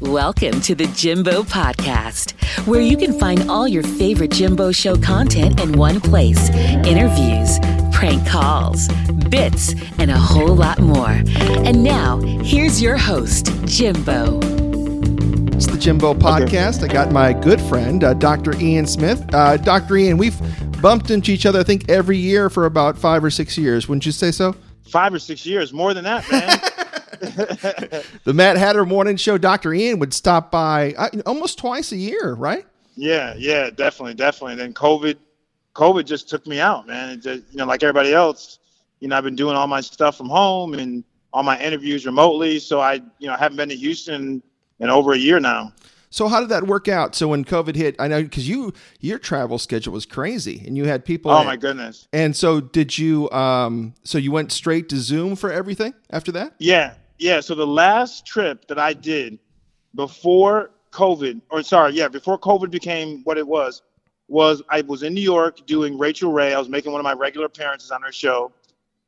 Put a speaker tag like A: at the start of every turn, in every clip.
A: Welcome to the Jimbo Podcast, where you can find all your favorite Jimbo Show content in one place interviews, prank calls, bits, and a whole lot more. And now, here's your host, Jimbo.
B: It's the Jimbo Podcast. I got my good friend, uh, Dr. Ian Smith. Uh, Dr. Ian, we've bumped into each other, I think, every year for about five or six years. Wouldn't you say so?
C: Five or six years, more than that, man.
B: the Mad Hatter Morning Show, Dr. Ian would stop by uh, almost twice a year, right?
C: Yeah, yeah, definitely, definitely. And then COVID, COVID just took me out, man. Just, you know, like everybody else, you know, I've been doing all my stuff from home and all my interviews remotely. So I, you know, haven't been to Houston in over a year now.
B: So how did that work out? So when COVID hit, I know because you your travel schedule was crazy, and you had people.
C: Oh my goodness!
B: And so did you? Um, so you went straight to Zoom for everything after that?
C: Yeah, yeah. So the last trip that I did before COVID, or sorry, yeah, before COVID became what it was, was I was in New York doing Rachael Ray. I was making one of my regular appearances on her show,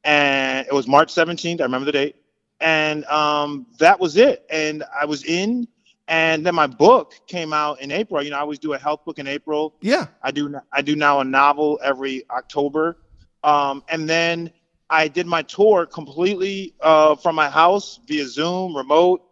C: and it was March 17th. I remember the date, and um, that was it. And I was in and then my book came out in April. You know, I always do a health book in April.
B: Yeah.
C: I do. I do now a novel every October. Um, and then I did my tour completely uh, from my house via Zoom, remote.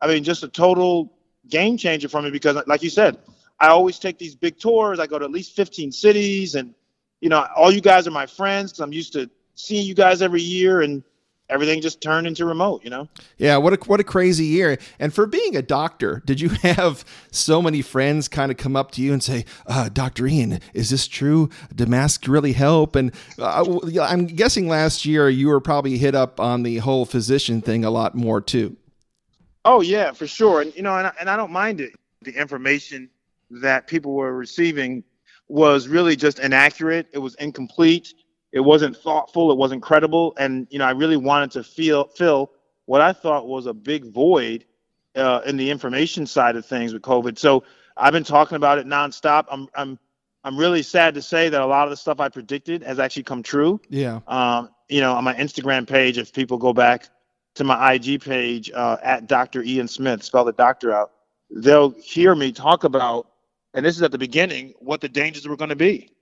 C: I mean, just a total game changer for me because, like you said, I always take these big tours. I go to at least 15 cities, and you know, all you guys are my friends. I'm used to seeing you guys every year, and everything just turned into remote, you know?
B: Yeah, what a what a crazy year. And for being a doctor, did you have so many friends kind of come up to you and say, uh, "Dr. Ian, is this true? Do masks really help?" And uh, I'm guessing last year you were probably hit up on the whole physician thing a lot more too.
C: Oh yeah, for sure. And you know, and I, and I don't mind it. The information that people were receiving was really just inaccurate. It was incomplete it wasn't thoughtful, it wasn't credible, and you know I really wanted to feel fill what I thought was a big void uh, in the information side of things with COVID. So I've been talking about it nonstop. I'm I'm I'm really sad to say that a lot of the stuff I predicted has actually come true.
B: Yeah.
C: Um, you know, on my Instagram page, if people go back to my IG page uh, at Dr. Ian Smith, spell the doctor out, they'll hear me talk about, and this is at the beginning, what the dangers were going to be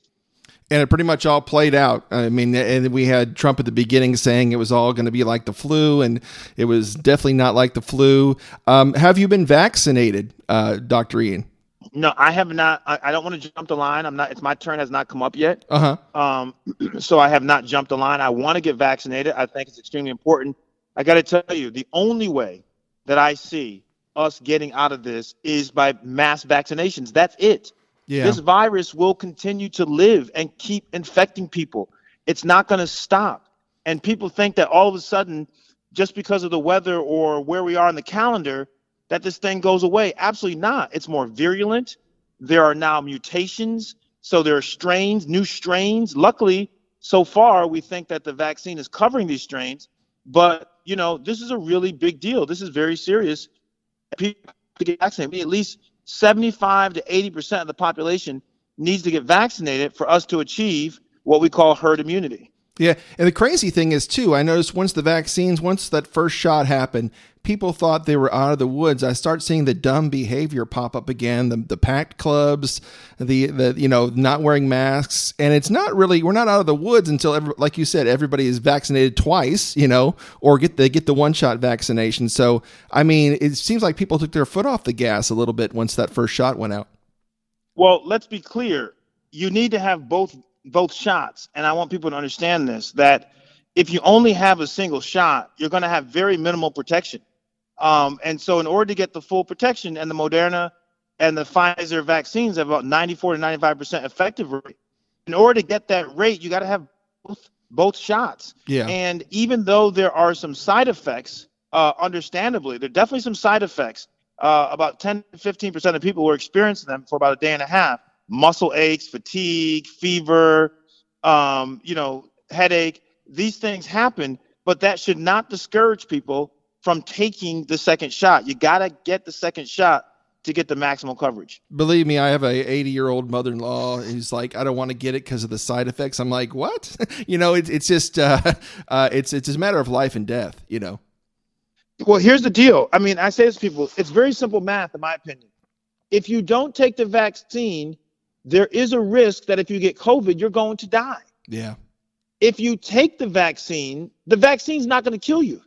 B: and it pretty much all played out. I mean, and we had Trump at the beginning saying it was all going to be like the flu, and it was definitely not like the flu. Um, have you been vaccinated, uh, Doctor Ian?
C: No, I have not. I, I, don't want to jump the line. I'm not. It's my turn has not come up yet.
B: Uh
C: huh. Um, so I have not jumped the line. I want to get vaccinated. I think it's extremely important. I got to tell you, the only way that I see us getting out of this is by mass vaccinations. That's it. Yeah. This virus will continue to live and keep infecting people. It's not going to stop. And people think that all of a sudden, just because of the weather or where we are in the calendar, that this thing goes away. Absolutely not. It's more virulent. There are now mutations. So there are strains, new strains. Luckily, so far, we think that the vaccine is covering these strains. But, you know, this is a really big deal. This is very serious. People get vaccinated. at least 75 to 80% of the population needs to get vaccinated for us to achieve what we call herd immunity.
B: Yeah, and the crazy thing is too, I noticed once the vaccines, once that first shot happened, people thought they were out of the woods. I start seeing the dumb behavior pop up again, the the packed clubs, the the you know not wearing masks, and it's not really we're not out of the woods until every, like you said, everybody is vaccinated twice, you know, or get they get the one shot vaccination. So I mean, it seems like people took their foot off the gas a little bit once that first shot went out.
C: Well, let's be clear. You need to have both both shots. And I want people to understand this that if you only have a single shot, you're going to have very minimal protection. Um, and so, in order to get the full protection, and the Moderna and the Pfizer vaccines have about 94 to 95% effective rate, in order to get that rate, you got to have both, both shots.
B: Yeah.
C: And even though there are some side effects, uh, understandably, there are definitely some side effects. Uh, about 10 to 15% of people were experiencing them for about a day and a half muscle aches, fatigue, fever, um, you know, headache. These things happen, but that should not discourage people from taking the second shot. You got to get the second shot to get the maximum coverage.
B: Believe me, I have a 80 year old mother in law who's like, I don't want to get it because of the side effects. I'm like, what? you know, it's it's just uh, uh, it's it's a matter of life and death. You know.
C: Well, here's the deal. I mean, I say this to people, it's very simple math, in my opinion. If you don't take the vaccine, there is a risk that if you get COVID, you're going to die.
B: Yeah.
C: If you take the vaccine, the vaccine's not going to kill you.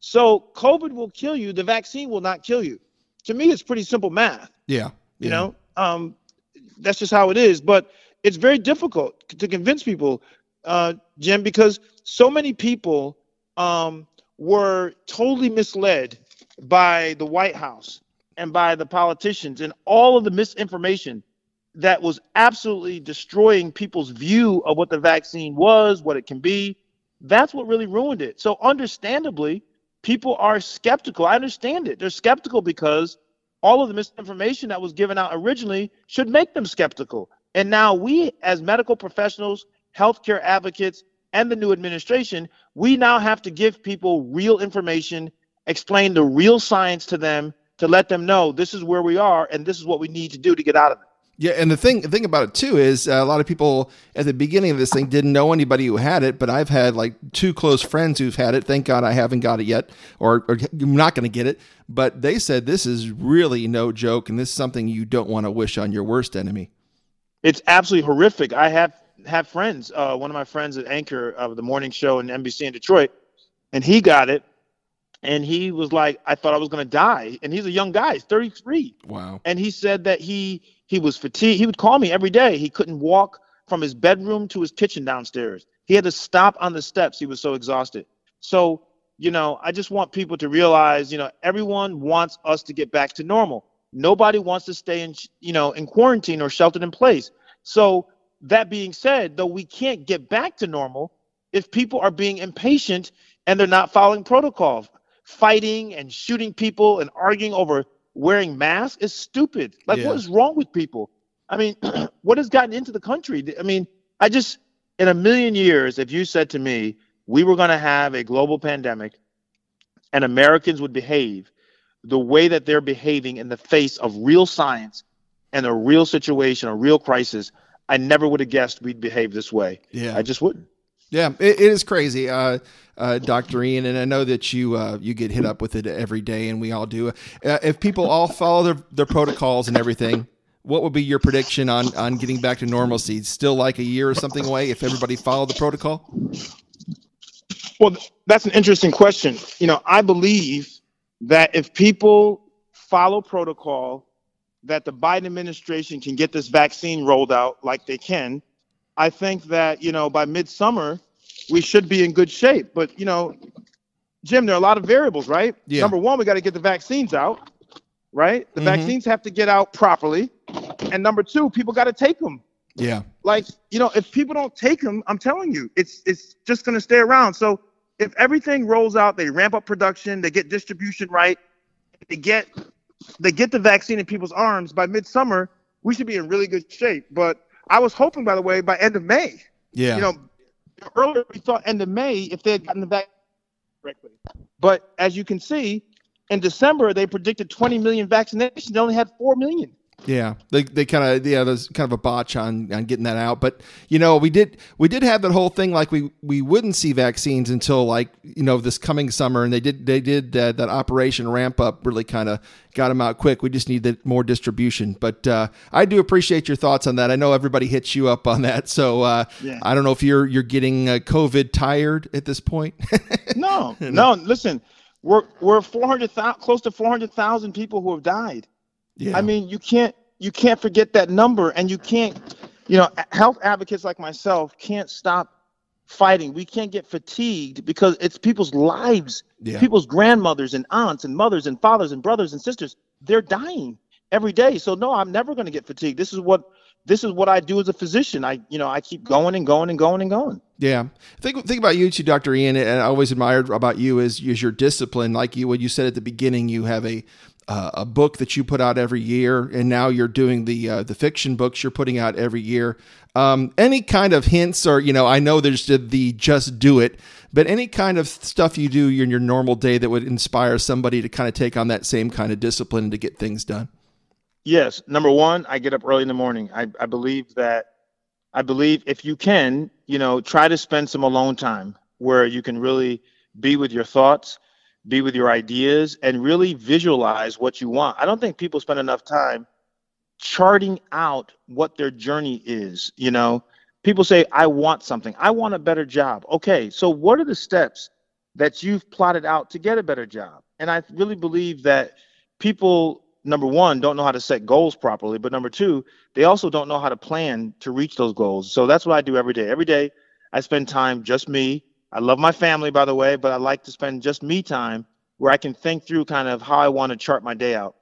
C: So COVID will kill you, the vaccine will not kill you. To me, it's pretty simple math.
B: Yeah.
C: You know, um, that's just how it is. But it's very difficult to convince people, uh, Jim, because so many people um, were totally misled by the White House and by the politicians and all of the misinformation that was absolutely destroying people's view of what the vaccine was, what it can be. That's what really ruined it. So, understandably, people are skeptical. I understand it. They're skeptical because all of the misinformation that was given out originally should make them skeptical. And now we, as medical professionals, healthcare advocates, and the new administration, we now have to give people real information, explain the real science to them to let them know this is where we are and this is what we need to do to get out of it.
B: Yeah, and the thing the thing about it too is uh, a lot of people at the beginning of this thing didn't know anybody who had it, but I've had like two close friends who've had it. Thank God I haven't got it yet, or, or I'm not going to get it. But they said this is really no joke, and this is something you don't want to wish on your worst enemy.
C: It's absolutely horrific. I have have friends. Uh, one of my friends at Anchor of the morning show in NBC in Detroit, and he got it, and he was like, "I thought I was going to die." And he's a young guy, he's 33.
B: Wow.
C: And he said that he he was fatigued. He would call me every day. He couldn't walk from his bedroom to his kitchen downstairs. He had to stop on the steps. He was so exhausted. So, you know, I just want people to realize, you know, everyone wants us to get back to normal. Nobody wants to stay in, you know, in quarantine or sheltered in place. So, that being said, though we can't get back to normal if people are being impatient and they're not following protocol. Fighting and shooting people and arguing over wearing masks is stupid. Like,
B: Yeah.
C: what is wrong with people? I mean, what has gotten into the country? I mean, I just, in a million years, if you said to me, we were going to have a global pandemic and Americans would behave the way that they're behaving in the face of real science and a real situation, a real crisis, I never would have guessed we'd behave this way.
B: Yeah.
C: I just wouldn't.
B: Yeah, it, it is crazy, uh, uh, Doctor Ian, and I know that you uh, you get hit up with it every day, and we all do. Uh, if people all follow their, their protocols and everything, what would be your prediction on on getting back to normalcy? Still like a year or something away if everybody followed the protocol?
C: Well, that's an interesting question. You know, I believe that if people follow protocol, that the Biden administration can get this vaccine rolled out like they can. I think that, you know, by midsummer, we should be in good shape. But, you know, Jim, there are a lot of variables, right?
B: Yeah.
C: Number one, we got to get the vaccines out, right? The
B: Mhm.
C: vaccines have to get out properly. And number two, people got to take them
B: Yeah,
C: like you know if people don't take them i'm telling you it's it's just going to stay around so if everything rolls out they ramp up production they get distribution right they get they get the vaccine in people's arms by midsummer we should be in really good shape but i was hoping by the way by end of may.
B: Yeah,
C: you know earlier we thought end of may if they had gotten the vaccine correctly. But as you can see in december they predicted 20 million vaccinations. They only had 4 million
B: yeah. They they kind of yeah, there's kind of a botch on on getting that out. But you know, we did we did have that whole thing like we we wouldn't see vaccines until like you know this coming summer, and they did they did uh, that operation ramp up really kind of got them out quick. We just needed more distribution. But uh, I do appreciate your thoughts on that. I know everybody hits you up on that, so uh,
C: Yeah.
B: I don't know if you're you're getting uh, COVID tired at this point.
C: No, no. Listen, we're we're 400,000, close to 400,000 people who have died.
B: Yeah,
C: I mean, you can't you can't forget that number, and you can't, you know, health advocates like myself can't stop fighting. We can't get fatigued because it's people's lives,
B: Yeah.
C: people's grandmothers and aunts and mothers and fathers and brothers and sisters. They're dying every day. So no, I'm never going to get fatigued. This is what this is what I do as a physician. I you know I keep going and going and going and going.
B: Yeah, think think about you too, Doctor Ian. And I always admired about you is is your discipline. Like you, what you said at the beginning, you have a uh, a book that you put out every year, and now you're doing the uh, the fiction books you're putting out every year. Um, any kind of hints, or you know, I know there's the, the just do it, but any kind of stuff you do in your normal day that would inspire somebody to kind of take on that same kind of discipline to get things done.
C: Yes. Number one, I get up early in the morning. I, I believe that I believe if you can, you know, try to spend some alone time where you can really be with your thoughts. Be with your ideas, and really visualize what you want. I don't think people spend enough time charting out what their journey is. You know, people say, I want something, I want a better job. Okay, so what are the steps that you've plotted out to get a better job? And I really believe that people number one, don't know how to set goals properly, but number two, they also don't know how to plan to reach those goals. So that's what I do every day. Every day, I spend time just me. I love my family, by the way, but I like to spend just me time where I can think through kind of how I want to chart my day out.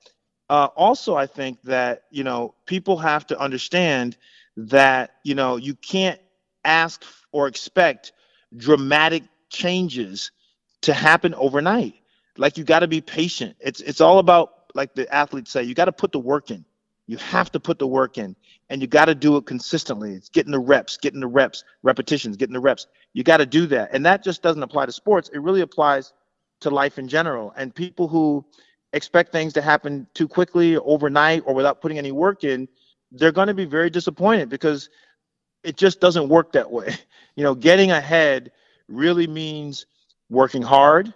C: Uh, also, I think that you know people have to understand that you know you can't ask or expect dramatic changes to happen overnight. Like you got to be patient. It's it's all about like the athletes say, you got to put the work in. You have to put the work in and you got to do it consistently. It's getting the reps, getting the reps, repetitions, getting the reps. You got to do that. And that just doesn't apply to sports. It really applies to life in general. And people who expect things to happen too quickly, overnight, or without putting any work in, they're going to be very disappointed because it just doesn't work that way. You know, getting ahead really means working hard,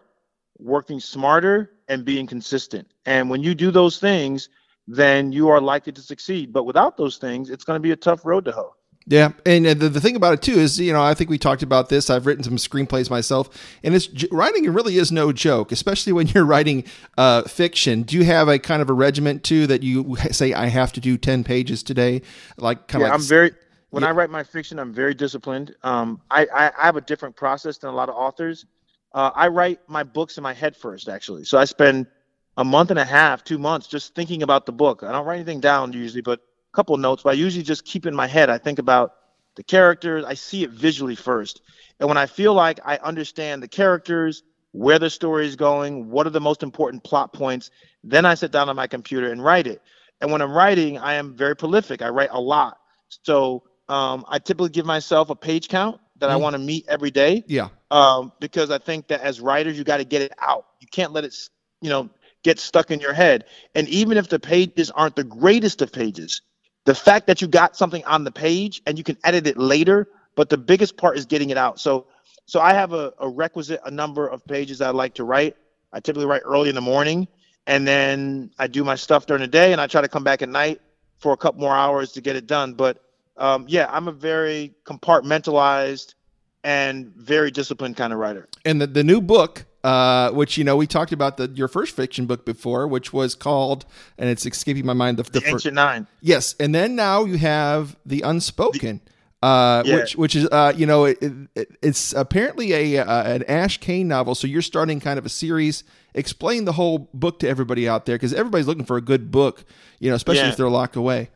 C: working smarter, and being consistent. And when you do those things, then you are likely to succeed. But without those things, it's going to be a tough road to hoe.
B: Yeah, and the, the thing about it too is, you know, I think we talked about this. I've written some screenplays myself, and it's writing really is no joke, especially when you're writing uh, fiction. Do you have a kind of a regiment too that you say I have to do ten pages today? Like kind
C: yeah,
B: of.
C: Like, I'm very when yeah. I write my fiction, I'm very disciplined. Um, I, I I have a different process than a lot of authors. Uh, I write my books in my head first, actually. So I spend a month and a half, two months, just thinking about the book. I don't write anything down usually, but a couple notes. But I usually just keep in my head. I think about the characters. I see it visually first, and when I feel like I understand the characters, where the story is going, what are the most important plot points, then I sit down on my computer and write it. And when I'm writing, I am very prolific. I write a lot. So um, I typically give myself a page count that mm. I want to meet every day.
B: Yeah.
C: Um, because I think that as writers, you got to get it out. You can't let it, you know, get stuck in your head. And even if the pages aren't the greatest of pages, the fact that you got something on the page and you can edit it later, but the biggest part is getting it out. So, so I have a, a requisite a number of pages I like to write. I typically write early in the morning, and then I do my stuff during the day, and I try to come back at night for a couple more hours to get it done. But um, yeah, I'm a very compartmentalized and very disciplined kind of writer.
B: And the, the new book, uh, which you know we talked about the your first fiction book before, which was called, and it's escaping my mind. The,
C: the, the Ancient Nine.
B: Yes, and then now you have the Unspoken. The, uh, yeah. which which is uh, you know it, it, it's apparently a uh, an Ash Kane novel. So you're starting kind of a series. Explain the whole book to everybody out there because everybody's looking for a good book, you know, especially yeah. if they're locked away.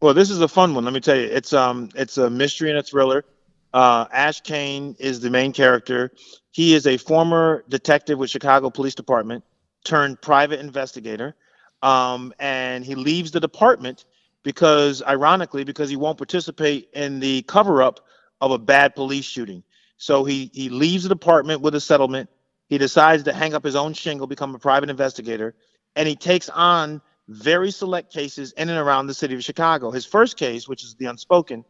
C: Well, this is a fun one. Let me tell you, it's um, it's a mystery and a thriller. Uh, Ash Kane is the main character. He is a former detective with Chicago Police Department turned private investigator, um, and he leaves the department because, ironically, because he won't participate in the cover-up of a bad police shooting. So he he leaves the department with a settlement. He decides to hang up his own shingle, become a private investigator, and he takes on very select cases in and around the city of Chicago. His first case, which is the unspoken,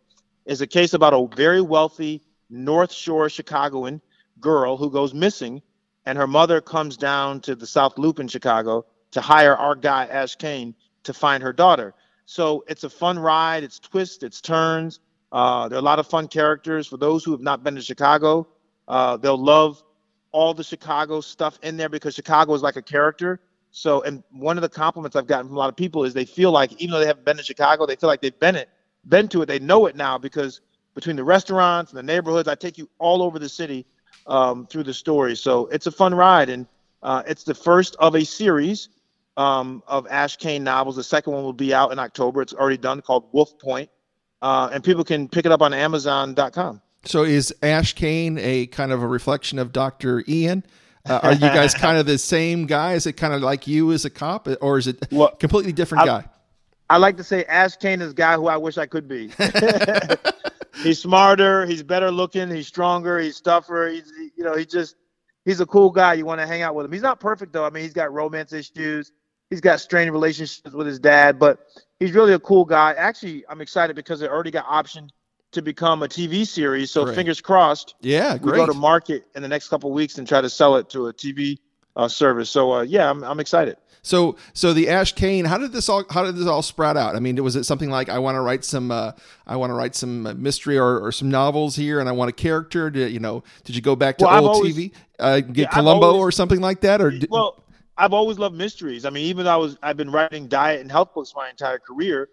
C: is a case about a very wealthy North Shore Chicagoan girl who goes missing, and her mother comes down to the South Loop in Chicago to hire our guy Ash Kane to find her daughter. So it's a fun ride. It's twists, it's turns. Uh, there are a lot of fun characters. For those who have not been to Chicago, uh, they'll love all the Chicago stuff in there because Chicago is like a character. So, and one of the compliments I've gotten from a lot of people is they feel like even though they haven't been to Chicago, they feel like they've been it, been to it. They know it now because between the restaurants and the neighborhoods, I take you all over the city um, through the story. So it's a fun ride, and uh, it's the first of a series um, of Ash Kane novels. The second one will be out in October. It's already done, called Wolf Point, uh, and people can pick it up on Amazon.com.
B: So is Ash Kane a kind of a reflection of Dr. Ian? Uh, are you guys kind of the same guy? Is it kind of like you as a cop, or is it well, completely different I, guy?
C: I like to say Ash Kane is a guy who I wish I could be. he's smarter, he's better looking, he's stronger, he's tougher. He's you know he just he's a cool guy. You want to hang out with him. He's not perfect though. I mean, he's got romance issues. He's got strained relationships with his dad, but he's really a cool guy. Actually, I'm excited because it already got optioned to become a TV series. So great. fingers crossed.
B: Yeah,
C: great. We go to market in the next couple weeks and try to sell it to a TV uh, service. So uh, yeah, I'm, I'm excited.
B: So, so the Ash Kane, how did this all, how did this all sprout out? I mean, was it something like I want to write some, uh, I want to write some uh, mystery or, or some novels here, and I want a character? Did you know? Did you go back to well, old always, TV, uh, get yeah, Columbo always, or something like that, or? Did,
C: well, I've always loved mysteries. I mean, even though I was, I've been writing diet and health books my entire career.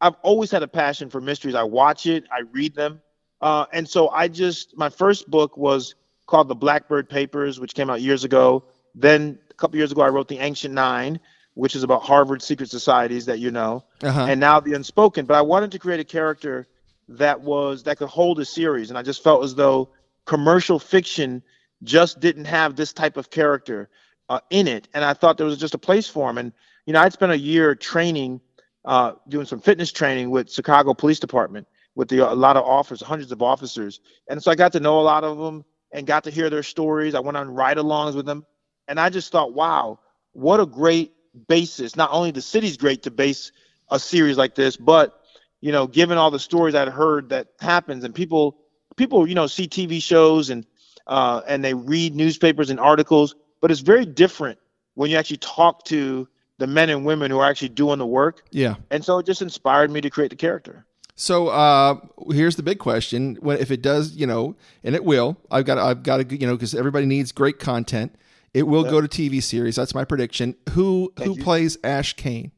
C: I've always had a passion for mysteries. I watch it, I read them, uh, and so I just my first book was called The Blackbird Papers, which came out years ago. Then couple years ago, I wrote The Ancient Nine, which is about Harvard secret societies that you know, uh-huh. and now The Unspoken. But I wanted to create a character that was that could hold a series, and I just felt as though commercial fiction just didn't have this type of character uh, in it, and I thought there was just a place for him. And you know, I'd spent a year training, uh, doing some fitness training with Chicago Police Department with the, a lot of officers, hundreds of officers, and so I got to know a lot of them and got to hear their stories. I went on ride-alongs with them, and I just thought, wow, what a great basis. Not only the city's great to base a series like this, but you know, given all the stories I'd heard that happens, and people, people, you know, see TV shows and uh, and they read newspapers and articles, but it's very different when you actually talk to the men and women who are actually doing the work.
B: Yeah.
C: And so it just inspired me to create the character.
B: So uh, here's the big question: when, if it does, you know, and it will, I've got, I've got to, you know, because everybody needs great content. It will go to TV series. That's my prediction. Who Thank who you. plays Ash Kane?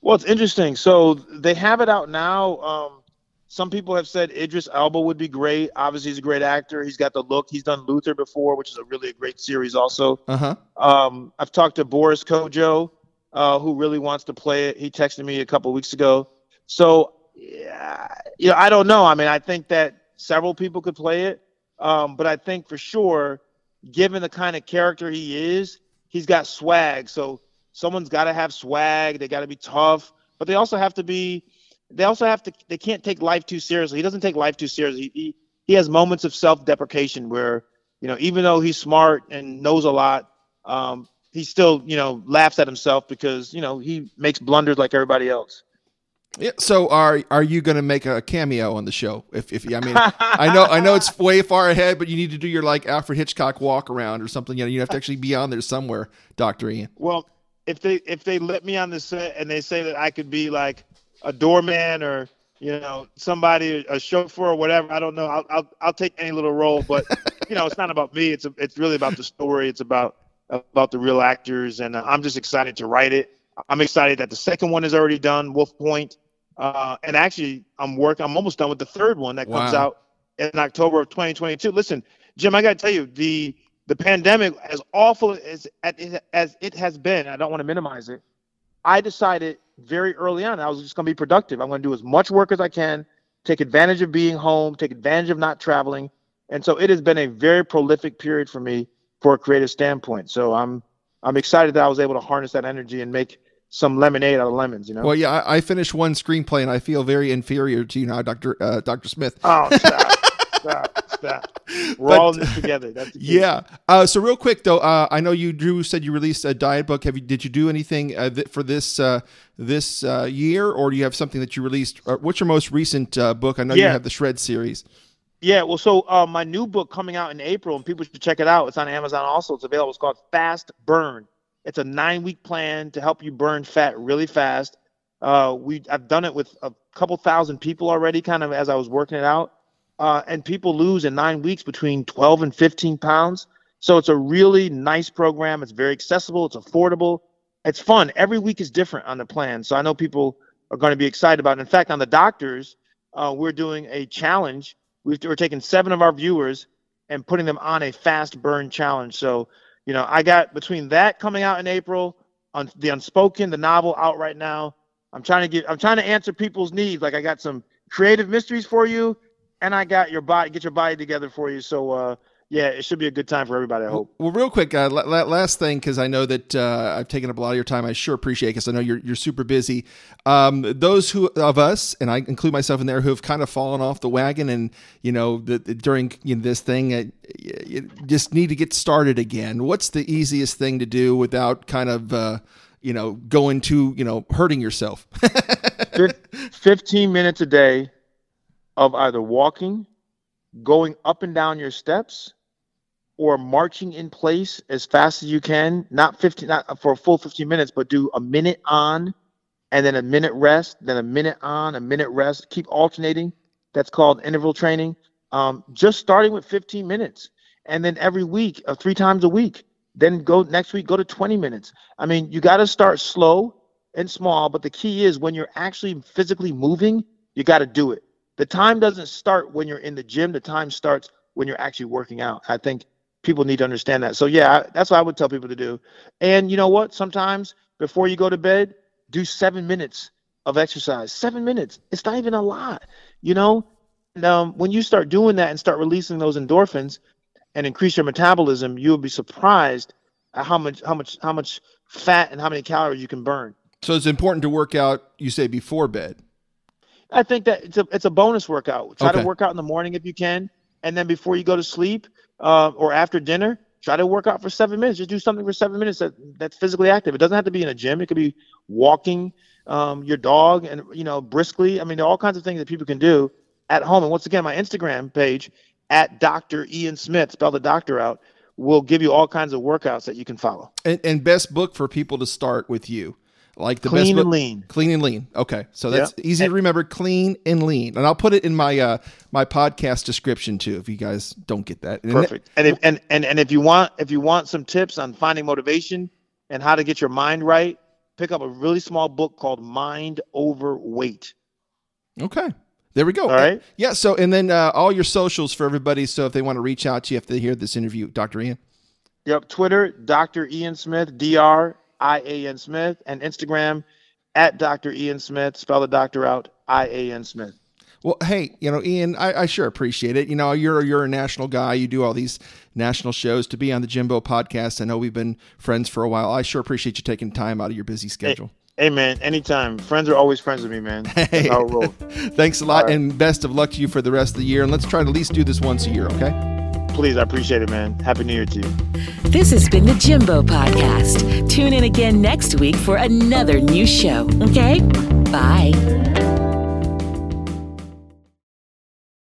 C: Well, it's interesting. So they have it out now. Um, some people have said Idris Elba would be great. Obviously, he's a great actor. He's got the look. He's done Luther before, which is a really a great series. Also,
B: uh-huh.
C: Um, I've talked to Boris Kodjoe, uh, who really wants to play it. He texted me a couple weeks ago. So, yeah, you know, I don't know. I mean, I think that several people could play it, um, but I think for sure given the kind of character he is, he's got swag. So someone's got to have swag. They got to be tough, but they also have to be. They also have to. They can't take life too seriously. He doesn't take life too seriously. He he, has moments of self-deprecation where you know even though he's smart and knows a lot, um, he still you know laughs at himself because you know he makes blunders like everybody else.
B: Yeah, so are are you going to make a cameo on the show? If if I mean, I know I know it's way far ahead, but you need to do your like Alfred Hitchcock walk around or something. You know, you have to actually be on there somewhere, Doctor Ian.
C: Well, if they if they let me on the set and they say that I could be like a doorman or you know somebody a chauffeur or whatever, I don't know. I'll I'll, I'll take any little role, but you know it's not about me. It's a, it's really about the story. It's about about the real actors, and I'm just excited to write it. I'm excited that the second one is already done, Wolf Point. Uh, and actually, I'm working. I'm almost done with the third one that comes out in October of 2022. Listen, Jim, I got to tell you, the the pandemic, as awful as as it has been, I don't want to minimize it. I decided very early on I was just going to be productive. I'm going to do as much work as I can, take advantage of being home, take advantage of not traveling, and so it has been a very prolific period for me for a creative standpoint. So I'm I'm excited that I was able to harness that energy and make some lemonade out of lemons, you know.
B: Well, yeah, I, I, finished one screenplay and I feel very inferior to you now, Doctor uh, Doctor Smith.
C: Oh, stop, stop, stop. We're but, all in this together. That's
B: yeah. Uh, so real quick though, uh, I know you Drew said you released a diet book. Have you did you do anything uh, th- for this uh, this uh, year, or do you have something that you released? what's your most recent book? I know yeah. you have the Shred series.
C: Yeah, well, so my new book coming out in April, and people should check it out. It's on Amazon also. It's available. It's called Fast Burn it's a nine week plan to help you burn fat really fast. Uh, we I've done it with a couple thousand people already, kind of as I was working it out, uh, and people lose in nine weeks between 12 and 15 pounds. So it's a really nice program. It's very accessible. It's affordable. It's fun. Every week is different on the plan. So I know people are going to be excited about it. In fact, on the doctors, uh, we're doing a challenge. We're taking seven of our viewers and putting them on a fast burn challenge. So you know, I got between that coming out in April, on the Unspoken, the novel out right now. I'm trying to get, I'm trying to answer people's needs. Like I got some creative mysteries for you, and I got your body, get your body together for you. So, uh, yeah, it should be a good time for everybody. I hope.
B: Well, real quick, uh, last thing because I know that uh, I've taken up a lot of your time. I sure appreciate because I know you're you're super busy. Um, those who of us, and I include myself in there, who have kind of fallen off the wagon, and you know, the, the, during you know, this thing, uh, you just need to get started again. What's the easiest thing to do without kind of uh, you know going to you know hurting yourself?
C: Fifteen minutes a day of either walking, going up and down your steps or marching in place as fast as you can, not 15 not for a full 15 minutes, but do a minute on and then a minute rest, then a minute on, a minute rest. Keep alternating. That's called interval training. Um, just starting with 15 minutes, and then every week, uh, three times a week. Then go next week, go to 20 minutes. I mean, you got to start slow and small, but the key is when you're actually physically moving, you got to do it. The time doesn't start when you're in the gym. The time starts when you're actually working out. I think people need to understand that. So yeah, that's what I would tell people to do. And you know what? Sometimes before you go to bed, do seven minutes of exercise. Seven minutes. It's not even a lot, you know. And, um, when you start doing that and start releasing those endorphins and increase your metabolism, you'll be surprised at how much how much how much fat and how many calories you can burn.
B: So it's important to work out. You say before bed.
C: I think that it's a it's a bonus workout. Try okay. to work out in the morning if you can, and then before you go to sleep uh, or after dinner, try to work out for seven minutes. Just do something for seven minutes that, that's physically active. It doesn't have to be in a gym. It could be walking um, your dog and you know briskly. I mean, there are all kinds of things that people can do at home. And once again, my Instagram page at Dr. Ian Smith, spell the doctor out, will give you all kinds of workouts that you can follow.
B: And, and best book for people to start with you. Like the
C: clean
B: best
C: and
B: book,
C: lean.
B: Clean and lean. Okay, so that's yep. easy to remember. Clean and lean, and I'll put it in my uh my podcast description too. If you guys don't get that,
C: perfect. And if and, and and if you want if you want some tips on finding motivation and how to get your mind right, pick up a really small book called Mind Over Weight.
B: Okay. There we go.
C: All right.
B: Yeah. So, and then uh, all your socials for everybody. So, if they want to reach out to you, if they hear this interview, Dr. Ian.
C: Yep. Twitter, Dr. Ian Smith, D R I A N Smith, and Instagram at Dr. Ian Smith. Spell the doctor out, I A N Smith.
B: Well, hey, you know, Ian, I, I, sure appreciate it. You know, you're you're a national guy. You do all these national shows to be on the Jimbo podcast. I know we've been friends for a while. I sure appreciate you taking time out of your busy schedule.
C: Hey, hey man, anytime. Friends are always friends with me, man. Hey,
B: thanks a lot, right. and best of luck to you for the rest of the year. And let's try to at least do this once a year, okay?
C: Please, I appreciate it, man. Happy New Year to you.
A: This has been the Jimbo Podcast. Tune in again next week for another new show. Okay? Bye.